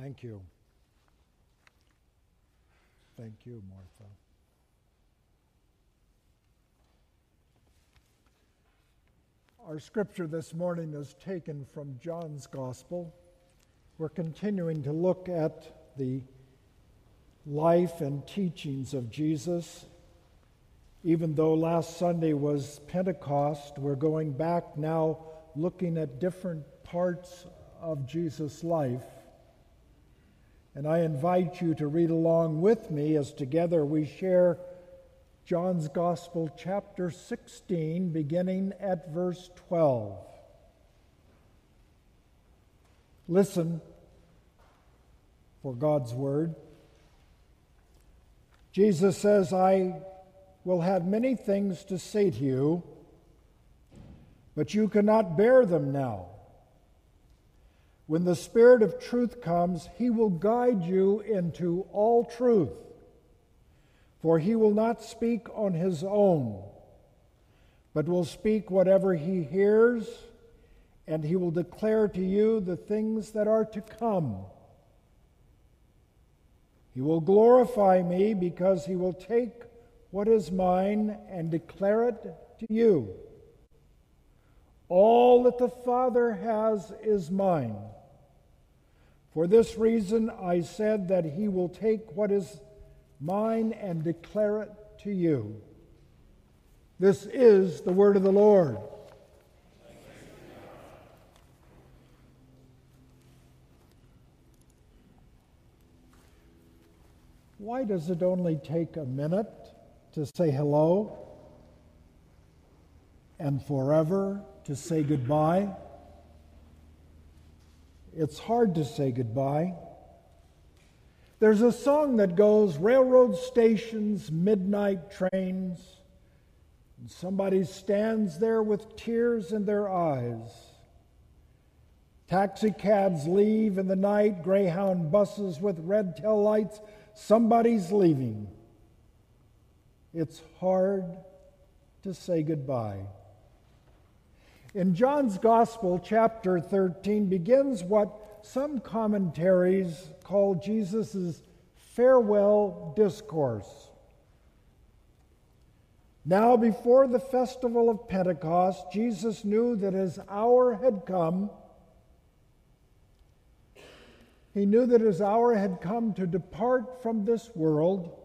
Thank you. Thank you, Martha. Our scripture this morning is taken from John's Gospel. We're continuing to look at the life and teachings of Jesus. Even though last Sunday was Pentecost, we're going back now looking at different parts of Jesus' life. And I invite you to read along with me as together we share John's Gospel, chapter 16, beginning at verse 12. Listen for God's word. Jesus says, I will have many things to say to you, but you cannot bear them now. When the Spirit of truth comes, he will guide you into all truth. For he will not speak on his own, but will speak whatever he hears, and he will declare to you the things that are to come. He will glorify me because he will take what is mine and declare it to you. All that the Father has is mine. For this reason I said that he will take what is mine and declare it to you. This is the word of the Lord. Why does it only take a minute to say hello and forever to say goodbye? It's hard to say goodbye. There's a song that goes railroad stations, midnight trains, and somebody stands there with tears in their eyes. Taxicabs leave in the night, Greyhound buses with red tail lights. Somebody's leaving. It's hard to say goodbye. In John's Gospel, chapter 13, begins what some commentaries call Jesus' farewell discourse. Now, before the festival of Pentecost, Jesus knew that his hour had come. He knew that his hour had come to depart from this world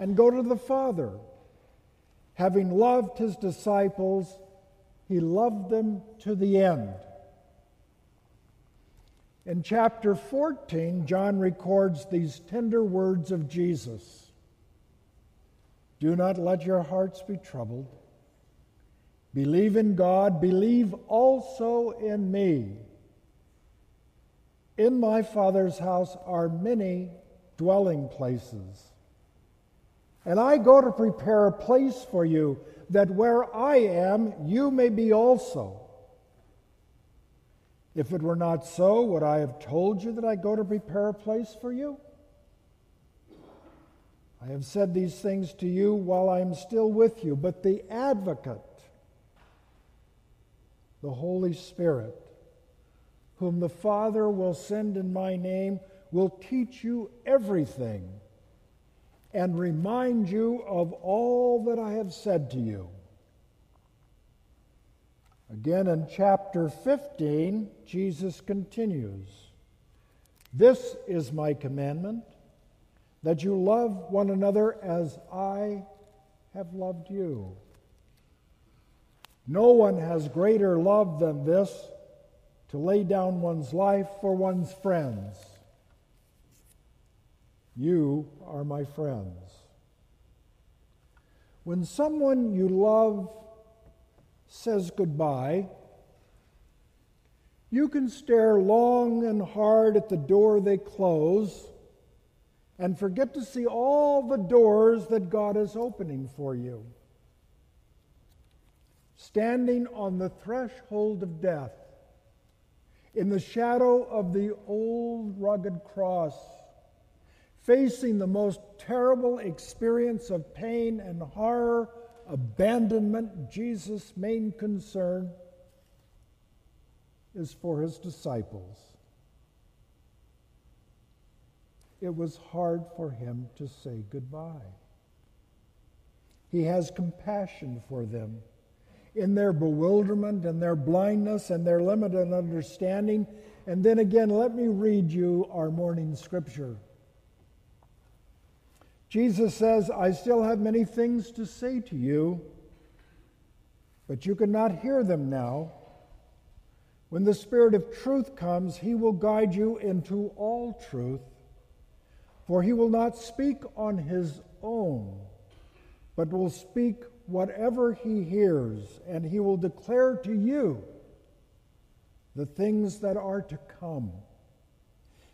and go to the Father. Having loved his disciples, he loved them to the end. In chapter 14, John records these tender words of Jesus Do not let your hearts be troubled. Believe in God, believe also in me. In my Father's house are many dwelling places. And I go to prepare a place for you that where I am, you may be also. If it were not so, would I have told you that I go to prepare a place for you? I have said these things to you while I am still with you, but the advocate, the Holy Spirit, whom the Father will send in my name, will teach you everything and remind you of all that I have said to you. Again, in chapter 15, Jesus continues This is my commandment, that you love one another as I have loved you. No one has greater love than this to lay down one's life for one's friends. You are my friends. When someone you love says goodbye, you can stare long and hard at the door they close and forget to see all the doors that God is opening for you. Standing on the threshold of death, in the shadow of the old rugged cross, facing the most terrible experience of pain and horror, abandonment, Jesus' main concern is for his disciples. it was hard for him to say goodbye. He has compassion for them. In their bewilderment and their blindness and their limited understanding. And then again, let me read you our morning scripture. Jesus says, I still have many things to say to you, but you cannot hear them now. When the Spirit of truth comes, he will guide you into all truth, for he will not speak on his own, but will speak whatever he hears, and he will declare to you the things that are to come.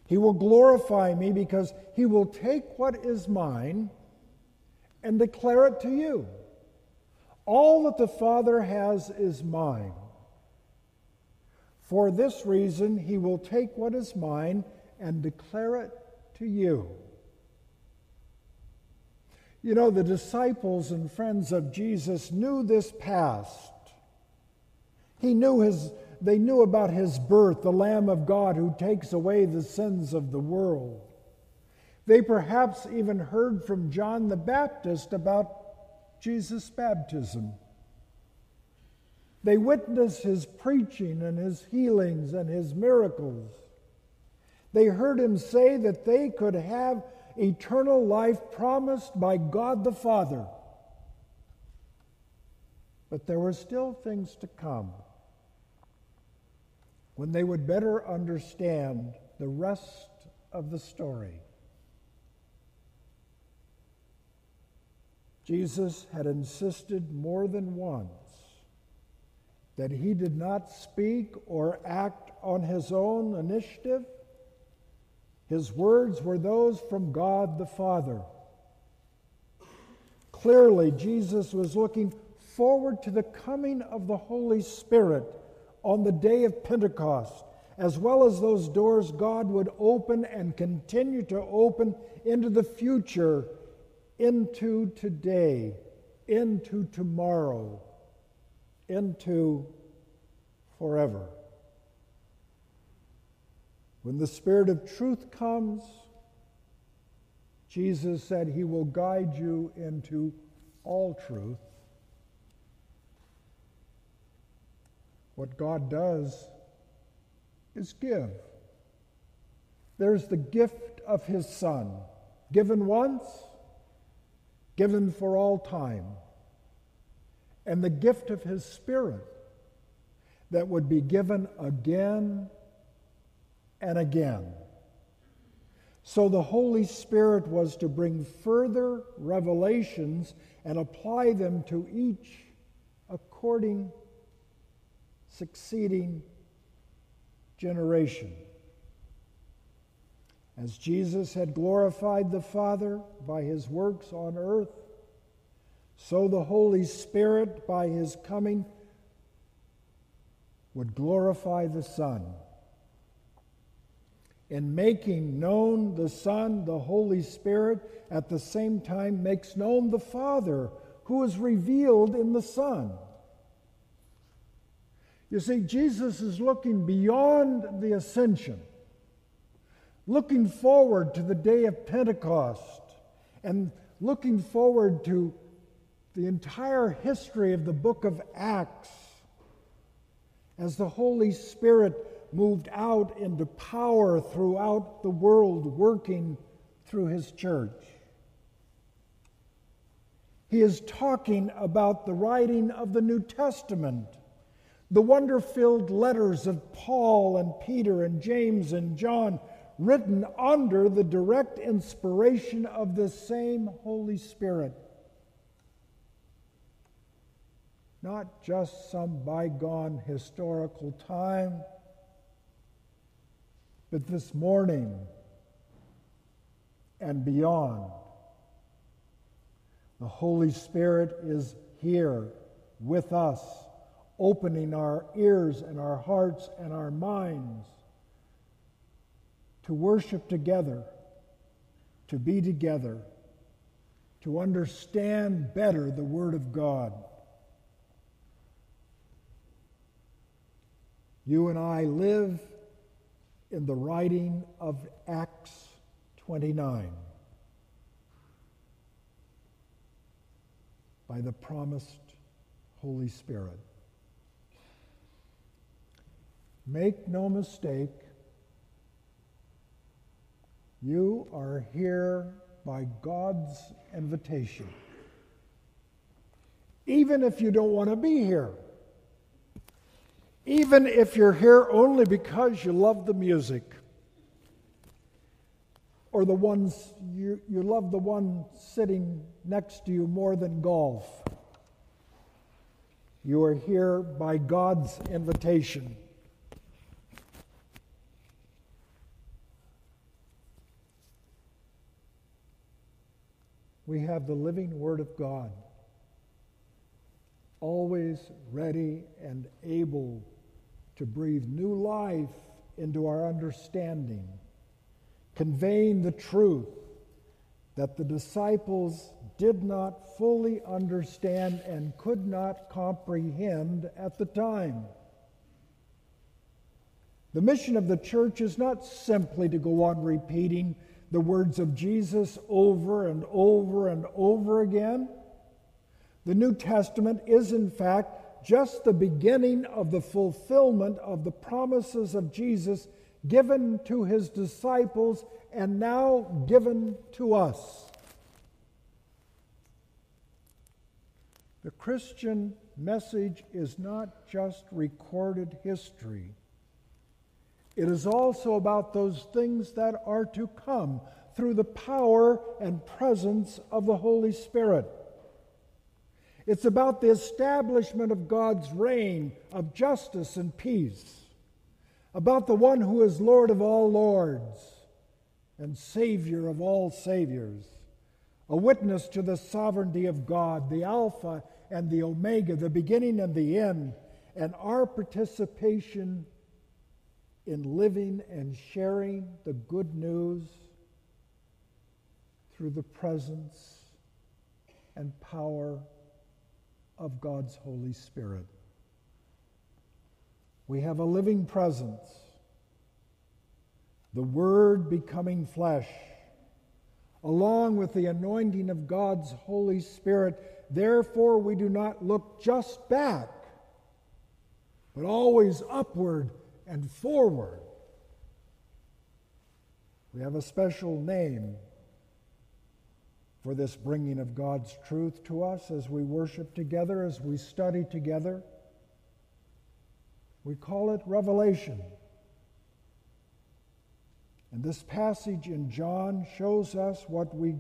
He will glorify me because he will take what is mine and declare it to you. All that the Father has is mine. For this reason, he will take what is mine and declare it to you. You know, the disciples and friends of Jesus knew this past. He knew his they knew about his birth, the Lamb of God who takes away the sins of the world. They perhaps even heard from John the Baptist about Jesus' baptism. They witnessed his preaching and his healings and his miracles. They heard him say that they could have eternal life promised by God the Father. But there were still things to come when they would better understand the rest of the story. Jesus had insisted more than once that he did not speak or act on his own initiative. His words were those from God the Father. Clearly, Jesus was looking forward to the coming of the Holy Spirit on the day of Pentecost, as well as those doors God would open and continue to open into the future, into today, into tomorrow, into forever. When the Spirit of truth comes, Jesus said he will guide you into all truth. What God does is give. There's the gift of His Son, given once, given for all time, and the gift of His Spirit that would be given again and again. So the Holy Spirit was to bring further revelations and apply them to each according succeeding generation. As Jesus had glorified the Father by his works on earth, so the Holy Spirit by his coming would glorify the Son. In making known the Son, the Holy Spirit at the same time makes known the Father, who is revealed in the Son. You see, Jesus is looking beyond the ascension, looking forward to the day of Pentecost, and looking forward to the entire history of the book of Acts as the Holy Spirit moved out into power throughout the world, working through his church. He is talking about the writing of the New Testament the wonder filled letters of Paul and Peter and James and John, written under the direct inspiration of the same Holy Spirit. Not just some bygone historical time, but this morning and beyond. The Holy Spirit is here with us opening our ears and our hearts and our minds to worship together, to be together, to understand better the Word of God. You and I live in the writing of Acts 29. By the promised Holy Spirit. Make no mistake, you are here by God's invitation. Even if you don't want to be here. Even if you're here only because you love the music. Or the ones you, you love the one sitting next to you more than golf. You are here by God's invitation. We have the living Word of God, always ready and able to breathe new life into our understanding, conveying the truth that the disciples did not fully understand and could not comprehend at the time. The mission of the church is not simply to go on repeating the words of Jesus over and over and over again. The New Testament is, in fact, just the beginning of the fulfillment of the promises of Jesus given to his disciples and now given to us. The Christian message is not just recorded history. It is also about those things that are to come through the power and presence of the Holy Spirit. It's about the establishment of God's reign of justice and peace, about the one who is Lord of all lords and Savior of all Saviors, a witness to the sovereignty of God, the Alpha and the Omega, the beginning and the end, and our participation in living and sharing the good news through the presence and power of God's Holy Spirit. We have a living presence, the Word becoming flesh, along with the anointing of God's Holy Spirit. Therefore, we do not look just back, but always upward and forward. We have a special name for this bringing of God's truth to us as we worship together, as we study together. We call it revelation. And this passage in John shows us what we,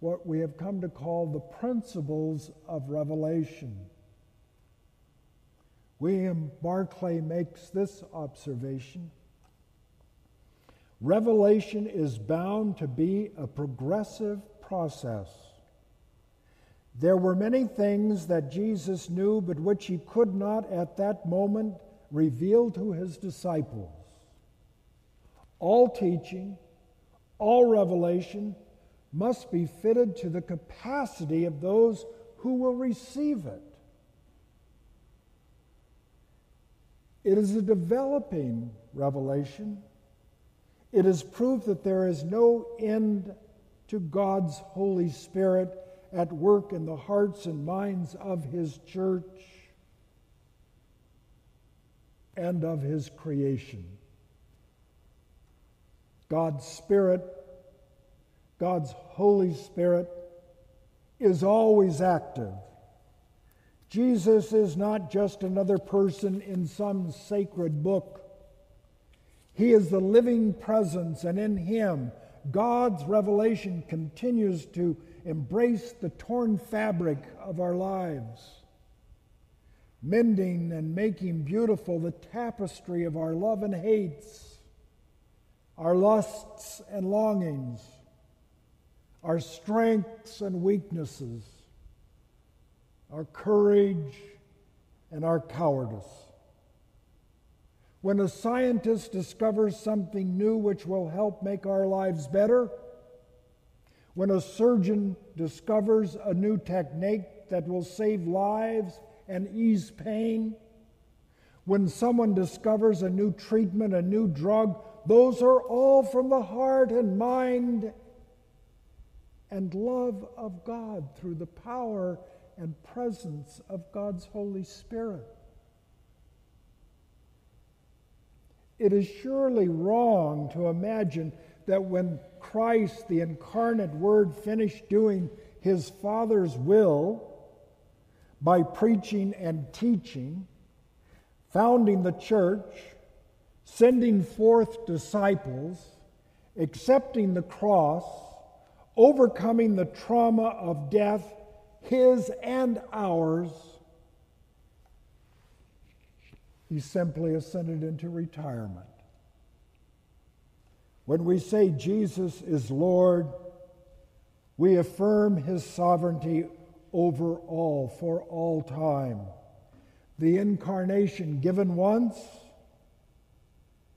what we have come to call the principles of revelation. William Barclay makes this observation Revelation is bound to be a progressive process. There were many things that Jesus knew, but which he could not at that moment reveal to his disciples. All teaching, all revelation must be fitted to the capacity of those who will receive it. It is a developing revelation. It is proof that there is no end to God's Holy Spirit at work in the hearts and minds of His church and of His creation. God's Spirit, God's Holy Spirit, is always active Jesus is not just another person in some sacred book. He is the living presence, and in Him, God's revelation continues to embrace the torn fabric of our lives, mending and making beautiful the tapestry of our love and hates, our lusts and longings, our strengths and weaknesses our courage, and our cowardice. When a scientist discovers something new which will help make our lives better, when a surgeon discovers a new technique that will save lives and ease pain, when someone discovers a new treatment, a new drug those are all from the heart and mind and love of God through the power and presence of God's Holy Spirit. It is surely wrong to imagine that when Christ, the incarnate Word, finished doing his Father's will by preaching and teaching, founding the church, sending forth disciples, accepting the cross, overcoming the trauma of death, his and ours, he simply ascended into retirement. When we say Jesus is Lord, we affirm his sovereignty over all for all time. The incarnation given once,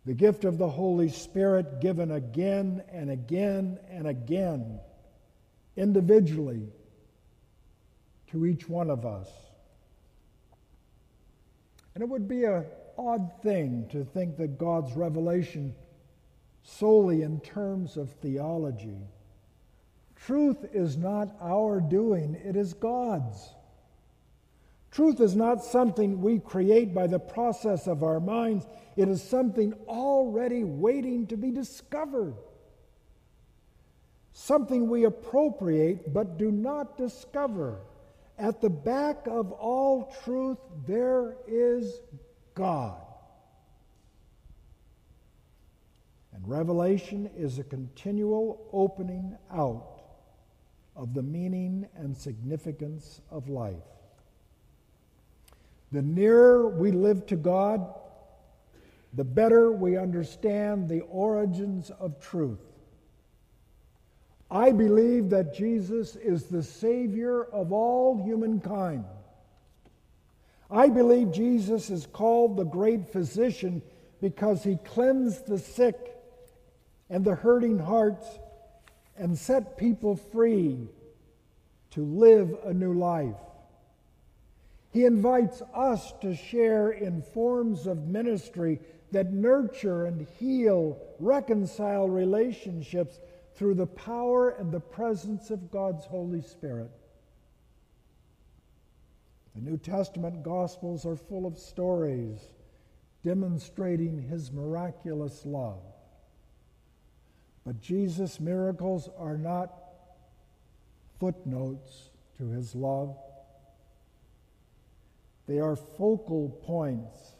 the gift of the Holy Spirit given again and again and again, individually to each one of us. And it would be an odd thing to think that God's revelation solely in terms of theology. Truth is not our doing, it is God's. Truth is not something we create by the process of our minds, it is something already waiting to be discovered. Something we appropriate but do not discover. At the back of all truth, there is God. And revelation is a continual opening out of the meaning and significance of life. The nearer we live to God, the better we understand the origins of truth. I believe that Jesus is the Savior of all humankind. I believe Jesus is called the great physician because he cleansed the sick and the hurting hearts and set people free to live a new life. He invites us to share in forms of ministry that nurture and heal, reconcile relationships through the power and the presence of God's Holy Spirit. The New Testament Gospels are full of stories demonstrating his miraculous love. But Jesus' miracles are not footnotes to his love. They are focal points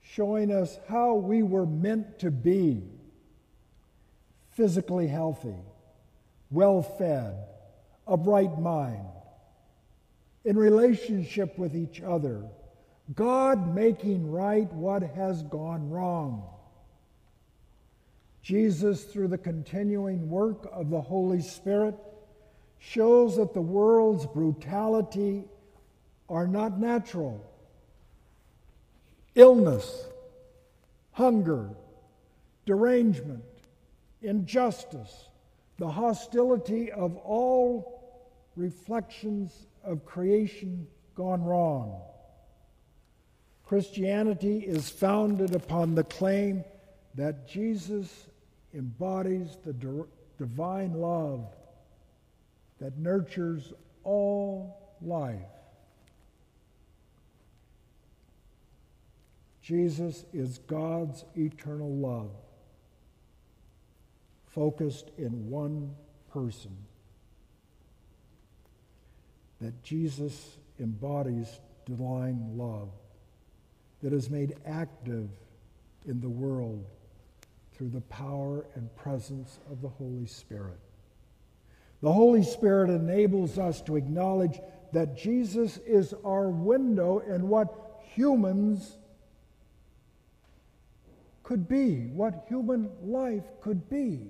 showing us how we were meant to be physically healthy, well fed, of right mind, in relationship with each other, God making right what has gone wrong. Jesus, through the continuing work of the Holy Spirit, shows that the world's brutality are not natural. Illness, hunger, derangement, injustice, the hostility of all reflections of creation gone wrong. Christianity is founded upon the claim that Jesus embodies the divine love that nurtures all life. Jesus is God's eternal love, focused in one person. That Jesus embodies divine love that is made active in the world through the power and presence of the Holy Spirit. The Holy Spirit enables us to acknowledge that Jesus is our window in what humans could be, what human life could be.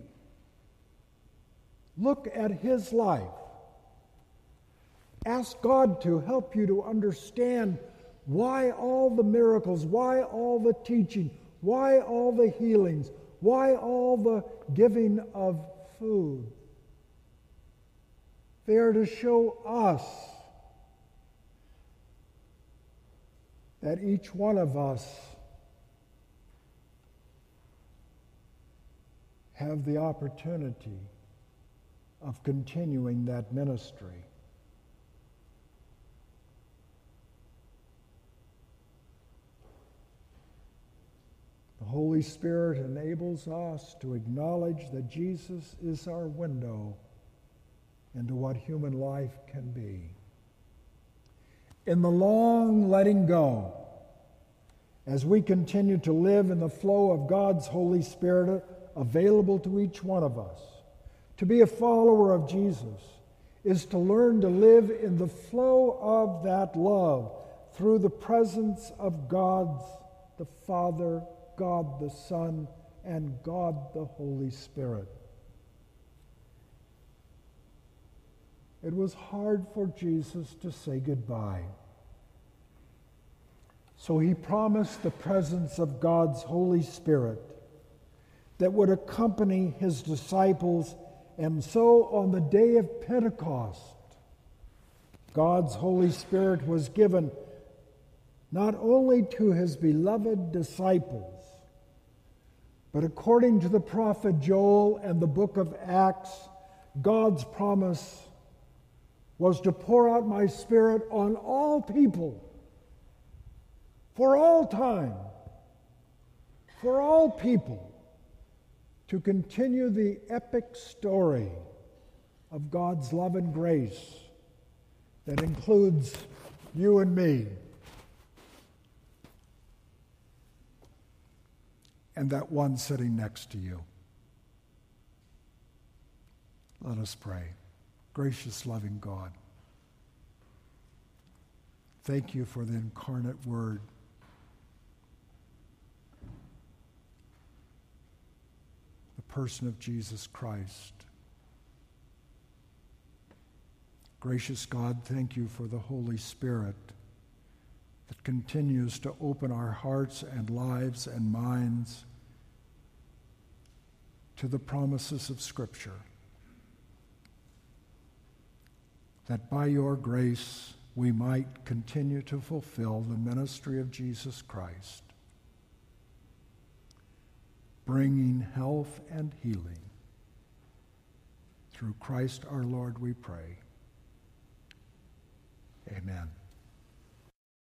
Look at his life. Ask God to help you to understand why all the miracles, why all the teaching, why all the healings, why all the giving of food? They are to show us that each one of us have the opportunity of continuing that ministry. The Holy Spirit enables us to acknowledge that Jesus is our window into what human life can be. In the long letting go, as we continue to live in the flow of God's Holy Spirit available to each one of us, to be a follower of Jesus is to learn to live in the flow of that love through the presence of God the Father, God the Son, and God the Holy Spirit. It was hard for Jesus to say goodbye. So he promised the presence of God's Holy Spirit that would accompany his disciples. And so on the day of Pentecost, God's Holy Spirit was given not only to his beloved disciples, but according to the prophet Joel and the book of Acts, God's promise was to pour out my spirit on all people for all time, for all people, to continue the epic story of God's love and grace that includes you and me. And that one sitting next to you. Let us pray. Gracious, loving God, thank you for the incarnate Word. Person of Jesus Christ. Gracious God, thank you for the Holy Spirit that continues to open our hearts and lives and minds to the promises of Scripture. That by your grace we might continue to fulfill the ministry of Jesus Christ bringing health and healing. Through Christ our Lord, we pray. Amen.